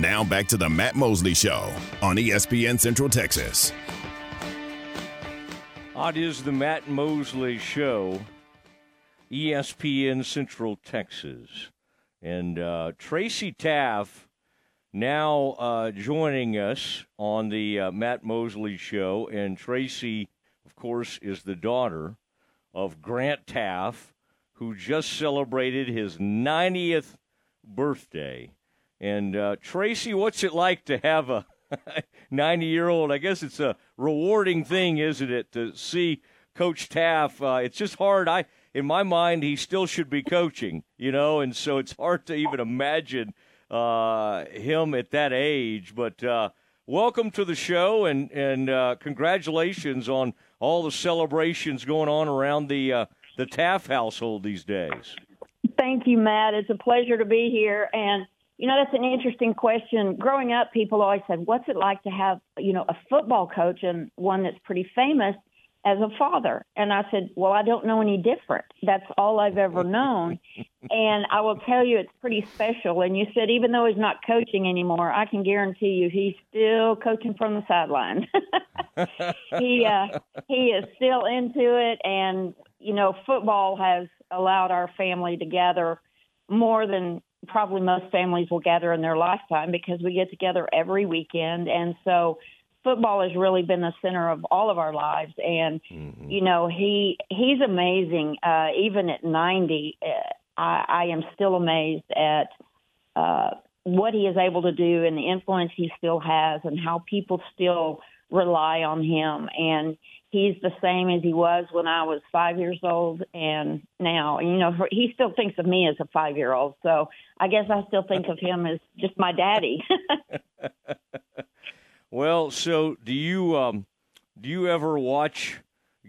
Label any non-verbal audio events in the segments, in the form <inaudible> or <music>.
Now back to the Matt Mosley Show on ESPN Central Texas. It is the Matt Mosley Show, ESPN Central Texas. And uh, Tracy Teaff now uh, joining us on the uh, Matt Mosley Show. And Tracy, of course, is the daughter of Grant Teaff, who just celebrated his 90th birthday. And uh, Tracy, what's it like to have a <laughs> 90 year old? I guess it's a rewarding thing, isn't it, to see Coach Teaff? Uh, it's just hard. I, in my mind, he still should be coaching, you know, and so it's hard to even imagine uh, him at that age. But uh, welcome to the show, and and uh, congratulations on all the celebrations going on around the uh, the Teaff household these days. Thank you, Matt. It's a pleasure to be here. And, you know, that's an interesting question. Growing up, people always said, What's it like to have, you know, a football coach and one that's pretty famous as a father? And I said, Well, I don't know any different. That's all I've ever known. and I will tell you, it's pretty special. And you said, even though he's not coaching anymore, I can guarantee you he's still coaching from the sidelines. <laughs> he, uh, he is still into it. And, you know, football has allowed our family to gather more than probably most families will gather in their lifetime because we get together every weekend. And so football has really been the center of all of our lives. And, mm-hmm. you know, he he's amazing. Uh, even at 90, uh, I, I am still amazed at uh, what he is able to do and the influence he still has and how people still rely on him. And he's the same as he was when I was five years old and now. You know, he still thinks of me as a five year old. So I guess I still think of him as just my daddy. <laughs> <laughs> well, so do you um, do you ever watch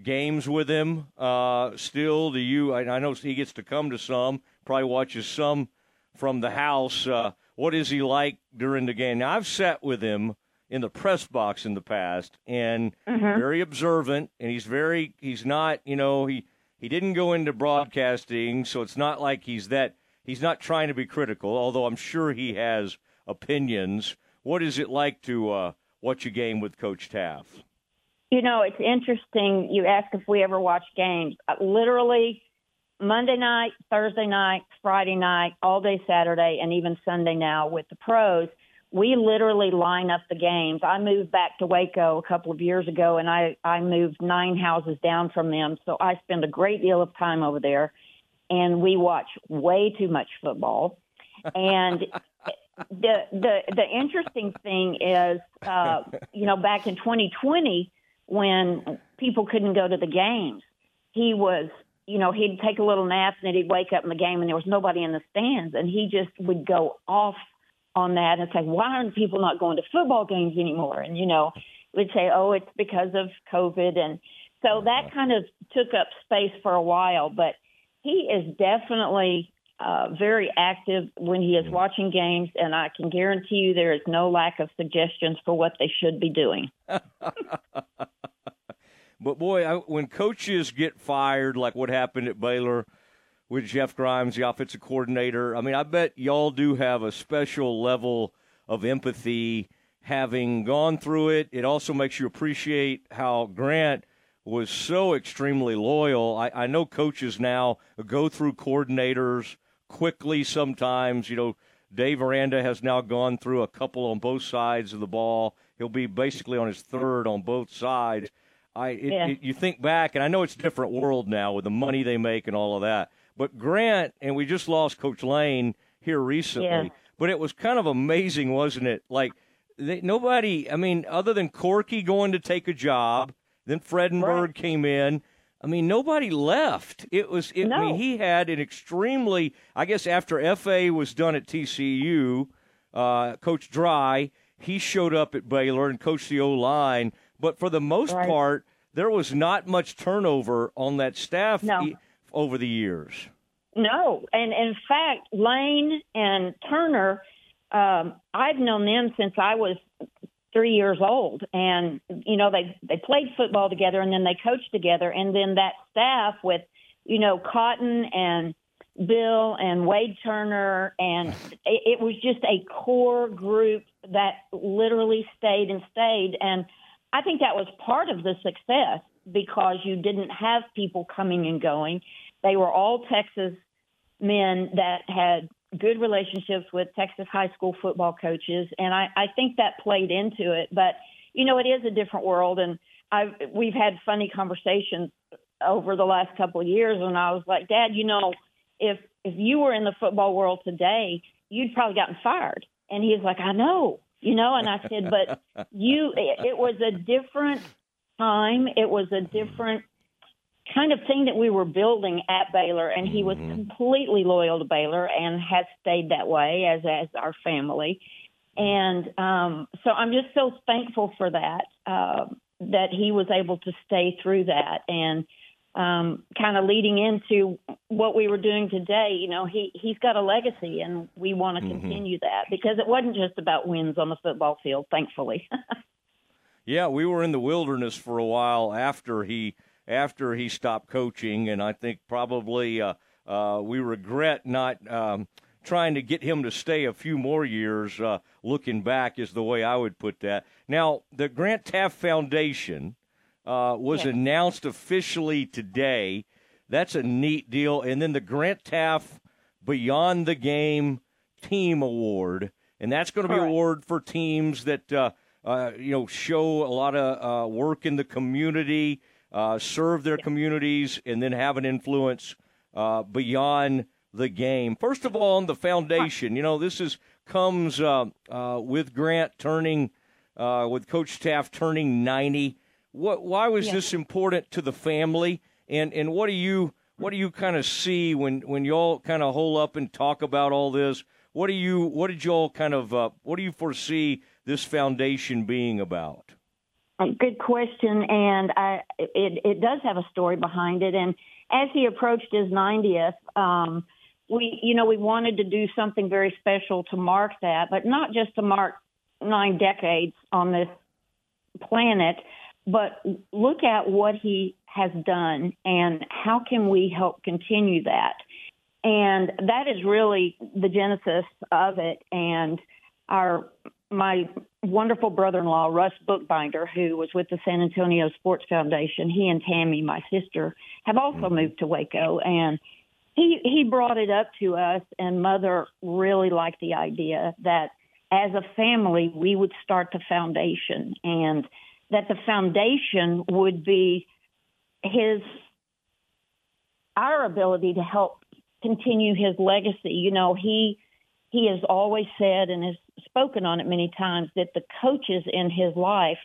games with him uh, still? Do you? I, I know he gets to come to some. Probably watches some from the house. Uh, what is he like during the game? Now I've sat with him in the press box in the past and mm-hmm. very observant and he's very he's not you know he he didn't go into broadcasting so it's not like he's that he's not trying to be critical although i'm sure he has opinions. What is it like to uh, watch a game with coach Teaff? You know it's interesting you ask if we ever watch games. Uh, literally monday night thursday night friday night all day saturday and even sunday now with the pros we literally line up the games. I moved back to Waco a couple of years ago, and I I moved nine houses down from them, so I spend a great deal of time over there, and we watch way too much football. And <laughs> the the the interesting thing is, uh, you know, back in 2020 when people couldn't go to the games, he was. You know, he'd take a little nap and then he'd wake up in the game and there was nobody in the stands and he just would go off on that and say, why aren't people not going to football games anymore? And, you know, we'd say, oh, it's because of COVID. And so that kind of took up space for a while. But he is definitely uh, very active when he is watching games. And I can guarantee you there is no lack of suggestions for what they should be doing. <laughs> but, boy, I, when coaches get fired, like what happened at Baylor – with Jeff Grimes, the offensive coordinator. I mean, I bet y'all do have a special level of empathy having gone through it. It also makes you appreciate how Grant was so extremely loyal. I, I know coaches now go through coordinators quickly sometimes. You know, Dave Aranda has now gone through a couple on both sides of the ball. He'll be basically on his third on both sides. I it, yeah. it, you think back, and I know it's a different world now with the money they make and all of that. But Grant, and we just lost Coach Lane here recently. Yeah. But it was kind of amazing, wasn't it? Like they, nobody, I mean, other than Corky going to take a job, then Fredenburg right. came in. I mean, nobody left. It was. It, no. I mean, he had an extremely. I guess after FA was done at TCU, uh, Coach Dry, he showed up at Baylor and coached the O line. But for the most right. part, there was not much turnover on that staff. No. He, over the years. No, and in fact, Lane and Turner, um, I've known them since I was three years old, and you know they they played football together, and then they coached together, and then that staff with you know Cotton and Bill and Wade Turner, and it, it was just a core group that literally stayed and stayed. And I think that was part of the success because you didn't have people coming and going. They were all Texas men that had good relationships with Texas high school football coaches, and I, I think that played into it. But you know, it is a different world, and I've we've had funny conversations over the last couple of years, and I was like, Dad, you know, if if you were in the football world today, you'd probably gotten fired. And he's like, I know, you know. And I said, but <laughs> you, it, it was a different time. It was a different kind of thing that we were building at Baylor, and he was mm-hmm. completely loyal to Baylor and has stayed that way as as our family. And um, so I'm just so thankful for that uh, that he was able to stay through that and um, kind of leading into what we were doing today. You know, he he's got a legacy, and we want to mm-hmm. continue that because it wasn't just about wins on the football field. Thankfully. <laughs> yeah, we were in the wilderness for a while after he after he stopped coaching, and I think probably uh, uh, we regret not. Um, trying to get him to stay a few more years, uh, looking back, is the way I would put that. Now, the Grant Teaff Foundation, uh, was yeah. announced officially today. That's a neat deal. And then the Grant Teaff Beyond the Game Team Award, and that's going to be an award for teams that uh, uh, you know show a lot of uh, work in the community, uh, serve their communities, and then have an influence uh, beyond the game. First of all, on the foundation, you know this is comes with Grant turning, with Coach Teaff turning ninety. What? Why was yeah. this important to the family? And and what do you what do you kind of see when when y'all kind of hold up and talk about all this? What do you what did y'all kind of uh, what do you foresee this foundation being about? Good question, and I, it it does have a story behind it. And as he approached his 90th, um, we you know we wanted to do something very special to mark that, but not just to mark nine decades on this planet, but look at what he has done and how can we help continue that. And that is really the genesis of it. And our my wonderful brother-in-law Russ Bookbinder, who was with the San Antonio Sports Foundation, he and Tammy, my sister, have also mm-hmm. moved to Waco, and he he brought it up to us. And Mother really liked the idea that as a family we would start the foundation and that the foundation would be his our ability to help continue his legacy. You know, he he has always said and has spoken on it many times that the coaches in his life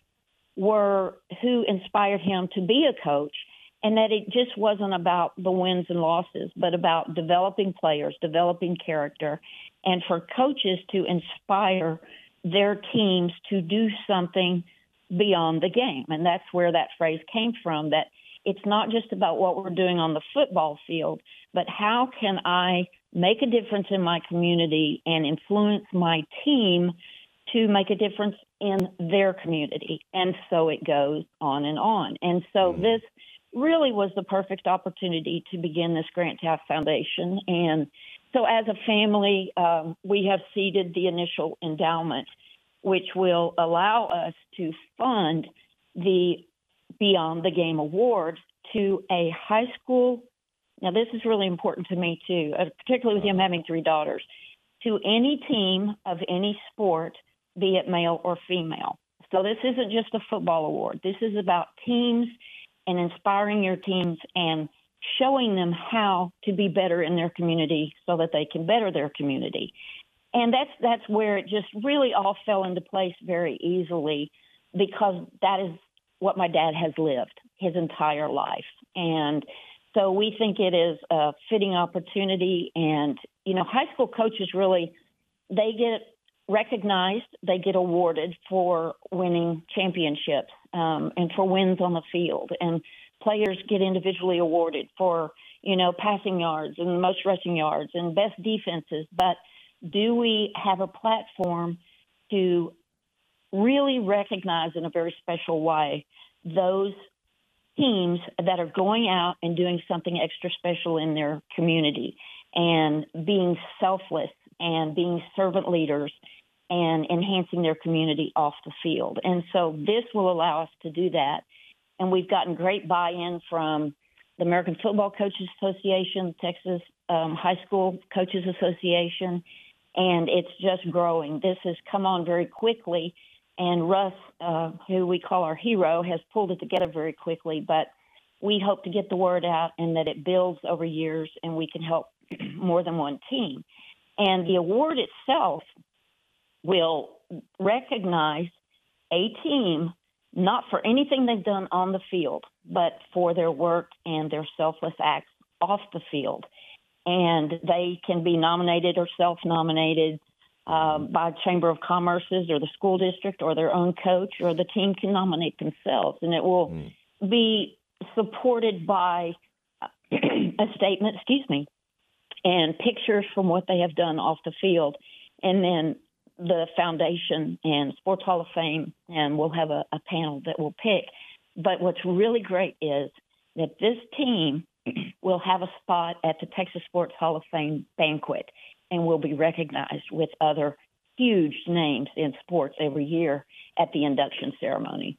were who inspired him to be a coach and that it just wasn't about the wins and losses but about developing players, developing character and for coaches to inspire their teams to do something beyond the game. And that's where that phrase came from that it's not just about what we're doing on the football field, but how can I make a difference in my community and influence my team to make a difference in their community? And so it goes on and on. And so mm-hmm. this really was the perfect opportunity to begin this Grant Teaff Foundation. And so as a family, um, we have seeded the initial endowment which will allow us to fund the Beyond the Game Award to a high school. Now, this is really important to me too, uh, particularly with him having three daughters. To any team of any sport, be it male or female. So this isn't just a football award. This is about teams and inspiring your teams and showing them how to be better in their community so that they can better their community and that's that's where it just really all fell into place very easily because that is what my dad has lived his entire life and so we think it is a fitting opportunity. And you know high school coaches really they get recognized they get awarded for winning championships um, and for wins on the field. And players get individually awarded for you know passing yards and most rushing yards and best defenses. But do we have a platform to really recognize in a very special way those teams that are going out and doing something extra special in their community? and being selfless and being servant leaders and enhancing their community off the field. And so this will allow us to do that. And we've gotten great buy in from the American Football Coaches Association, Texas um, High School Coaches Association, and it's just growing. This has come on very quickly, and Russ, uh, who we call our hero, has pulled it together very quickly. But we hope to get the word out and that it builds over years, and we can help <clears throat> more than one team. And the award itself will recognize a team not for anything they've done on the field, but for their work and their selfless acts off the field. And they can be nominated or self nominated um, by Chamber of Commerce's or the school district or their own coach, or the team can nominate themselves. And it will mm. be supported by <clears throat> a statement, excuse me, and pictures from what they have done off the field. And then the foundation and Sports Hall of Fame, and we'll have a, a panel that will pick. But what's really great is that this team <clears throat> will have a spot at the Texas Sports Hall of Fame banquet and will be recognized with other huge names in sports every year at the induction ceremony.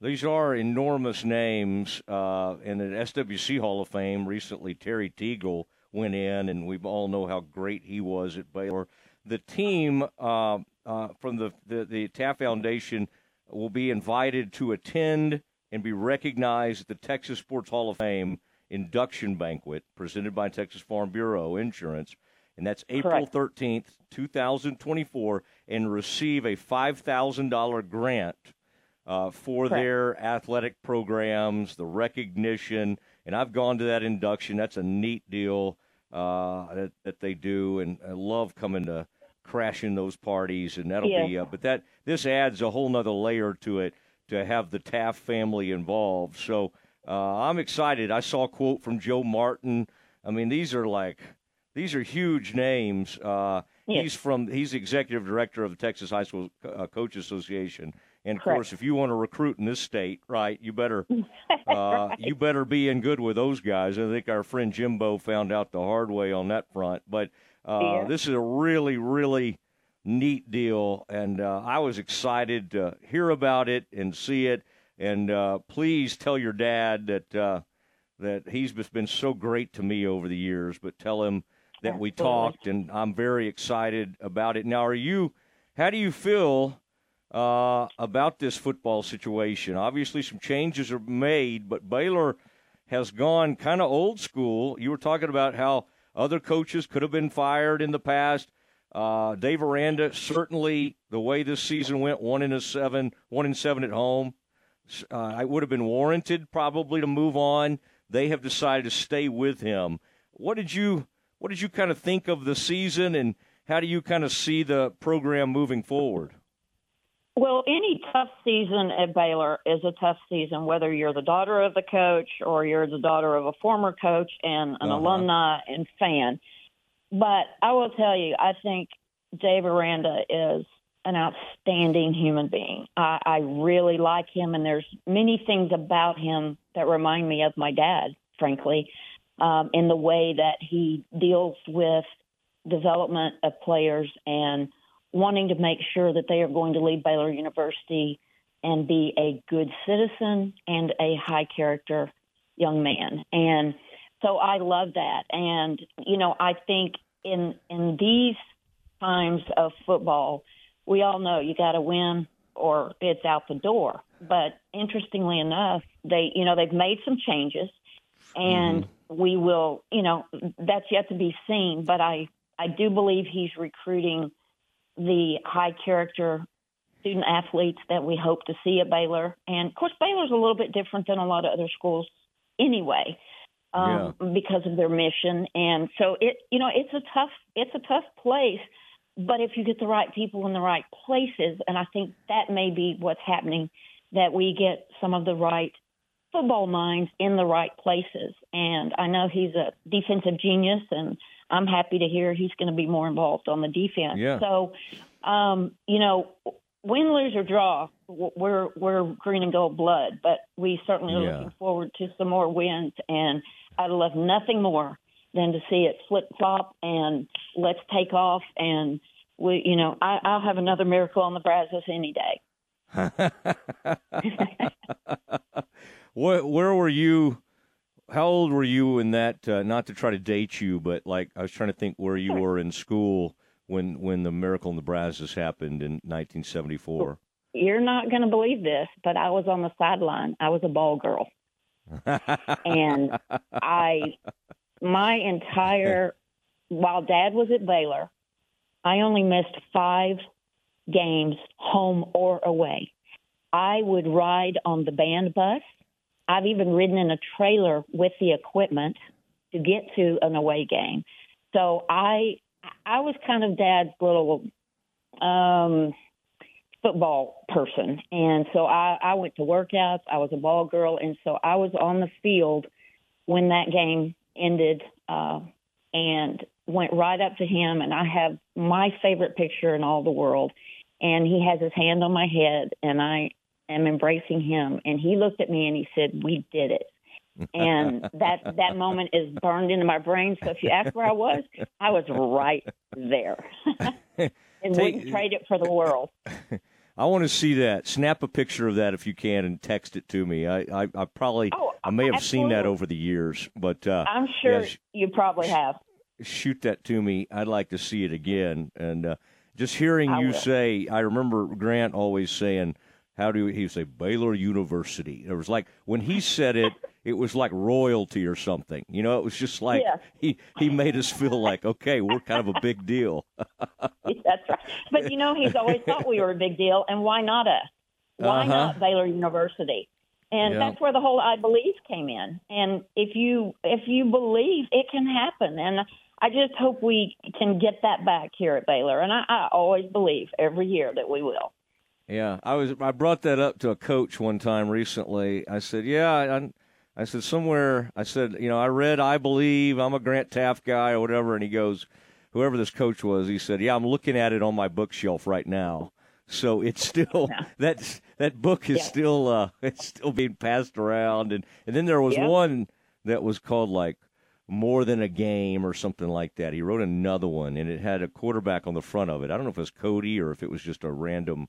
These are enormous names. Uh, in the SWC Hall of Fame, recently Terry Teagle went in, and we all know how great he was at Baylor the team uh, uh, from the, the, the Teaff Foundation will be invited to attend and be recognized at the Texas Sports Hall of Fame induction banquet presented by Texas Farm Bureau Insurance. And that's April Correct. 13th, 2024, and receive a $5,000 grant uh, for Correct. their athletic programs, the recognition. And I've gone to that induction. That's a neat deal uh, that, that they do, and I love coming to crashing those parties, and that'll yeah. be. Uh, but that this adds a whole nother layer to it to have the Teaff family involved. So uh, I'm excited. I saw a quote from Joe Martin. I mean, these are like these are huge names. Uh, yes. He's from he's executive director of the Texas High School uh, Coach Association. And of Correct. course, if you want to recruit in this state, right, you better <laughs> uh, you better be in good with those guys. I think our friend Jimbo found out the hard way on that front. But uh, yeah. This is a really, really neat deal, and uh, I was excited to hear about it and see it. And uh, please tell your dad that uh, that he's been so great to me over the years. But tell him that Absolutely. we talked, and I'm very excited about it. Now, are you? How do you feel uh, about this football situation? Obviously, some changes are made, but Baylor has gone kind of old school. You were talking about how other coaches could have been fired in the past. Uh, Dave Aranda certainly the way this season went, one in a seven, one in seven at home. Uh, I would have been warranted probably to move on. They have decided to stay with him. What did you What did you kind of think of the season, and how do you kind of see the program moving forward? Well, any tough season at Baylor is a tough season, whether you're the daughter of the coach or you're the daughter of a former coach and an uh-huh. alumni and fan. But I will tell you, I think Dave Aranda is an outstanding human being. I, I really like him, and there's many things about him that remind me of my dad, frankly, um, in the way that he deals with development of players and wanting to make sure that they are going to leave Baylor University and be a good citizen and a high character young man. And so I love that. And, you know, I think in in these times of football, we all know you got to win or it's out the door. But interestingly enough, they, you know, they've made some changes and mm-hmm. We will, you know, that's yet to be seen, but I I do believe he's recruiting the high character student athletes that we hope to see at Baylor. And of course, Baylor's a little bit different than a lot of other schools anyway. Um, yeah. because of their mission. And so it, you know, it's a tough, it's a tough place, but if you get the right people in the right places, and I think that may be what's happening, that we get some of the right football minds in the right places. And I know he's a defensive genius and I'm happy to hear he's going to be more involved on the defense. Yeah. So, um, you know, win, lose, or draw, we're we're green and gold blood, but we certainly are yeah. looking forward to some more wins. And I'd love nothing more than to see it flip flop and let's take off and we, you know, I, I'll have another miracle on the Brazos any day. <laughs> <laughs> <laughs> where, where were you? How old were you in that? Uh, not to try to date you, but like I was trying to think where you were in school when when the miracle in the Brazos happened in 1974. You're not going to believe this, but I was on the sideline. I was a ball girl, and I my entire while Dad was at Baylor, I only missed five games, home or away. I would ride on the band bus. I've even ridden in a trailer with the equipment to get to an away game. So I I was kind of dad's little um football person. And so I, I went to workouts, I was a ball girl. And so I was on the field when that game ended uh and went right up to him. And I have my favorite picture in all the world. And he has his hand on my head. And I am embracing him and he looked at me and he said we did it and that that moment is burned into my brain so if you ask where I was I was right there <laughs> and Take, wouldn't trade it for the world <laughs> I want to see that. Snap a picture of that if you can and text it to me. I, I, I probably oh, I may have absolutely. seen that over the years, but uh, I'm sure you probably have. Shoot that to me. I'd like to see it again. And uh, just hearing I you will. say, I remember Grant always saying, "How do he say Baylor University?" It was like when he said it, it was like royalty or something. You know, it was just like yeah. he he made us feel like, okay, we're kind of a big deal. <laughs> That's right. But you know, he's always thought we were a big deal, and why not us? Why uh-huh. not Baylor University? And yeah. that's where the whole I believe came in. And if you if you believe, it can happen. And I just hope we can get that back here at Baylor, and I, I always believe every year that we will. Yeah, I was. I brought that up to a coach one time recently. I said, "Yeah, I, I said somewhere. I said, you know, I read I believe I'm a Grant Teaff guy or whatever." And he goes, "Whoever this coach was," he said, "Yeah, I'm looking at it on my bookshelf right now." So it's still yeah. <laughs> that that book is yeah. still uh, it's still being passed around, and and then there was yeah. one that was called like more than a game or something like that. He wrote another one, and it had a quarterback on the front of it. I don't know if it was Cody or if it was just a random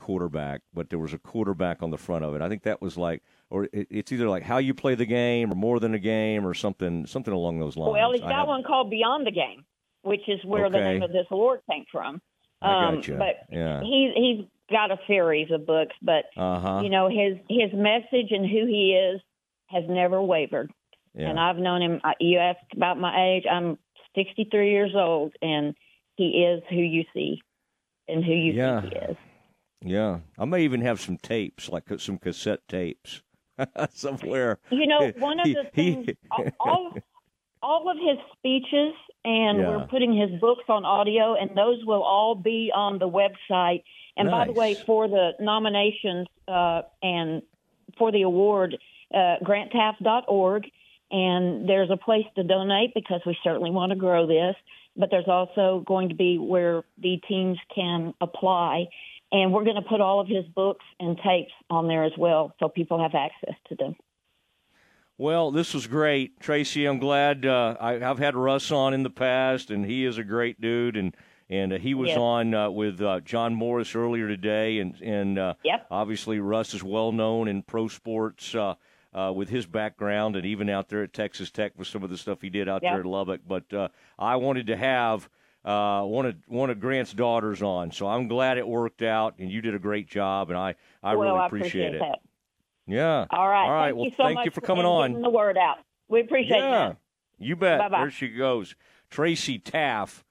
quarterback, but there was a quarterback on the front of it. I think that was like, or it, it's either like how you play the game or more than a game or something, something along those lines. Well, he's got one called Beyond the Game, which is where okay. the name of this award came from. Um, gotcha. But yeah. he's he's got a series of books, but uh-huh. you know his his message and who he is has never wavered. Yeah. And I've known him. You asked about my age. I'm 63 years old, and he is who you see, and who you yeah. think he is. Yeah, I may even have some tapes, like some cassette tapes, <laughs> somewhere. You know, one of the things, <laughs> all, all of his speeches, and yeah. we're putting his books on audio, and those will all be on the website. And nice. by the way, for the nominations uh, and for the award, uh, grantteaff.org and there's a place to donate because we certainly want to grow this, but there's also going to be where the teams can apply. And we're going to put all of his books and tapes on there as well so people have access to them. Well, this was great, Tracy. I'm glad uh, I, have had Russ on in the past, and he is a great dude. And and uh, he was yes. on uh, with uh, John Morris earlier today, and and uh, yep. obviously Russ is well known in pro sports uh, uh, with his background and even out there at Texas Tech with some of the stuff he did out yeah. there at Lubbock. But uh, I wanted to have uh, one of one of Grant's daughters on, so I'm glad it worked out, and you did a great job, and I I well, really appreciate, appreciate it. That. Yeah. All right. All right. Thank well, you so thank you for coming on. the word out. We appreciate yeah. that. You bet. Bye-bye. There she goes, Tracy Teaff,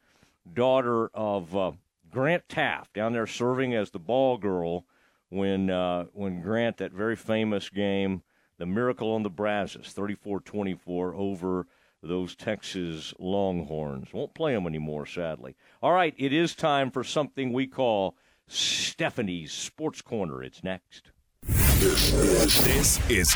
daughter of uh, Grant Teaff, down there serving as the ball girl when uh, when Grant that very famous game the Miracle on the Brazos, 34-24 over those Texas Longhorns. Won't play them anymore, sadly. All right, it is time for something we call Stephanie's Sports Corner. It's next. This is, this is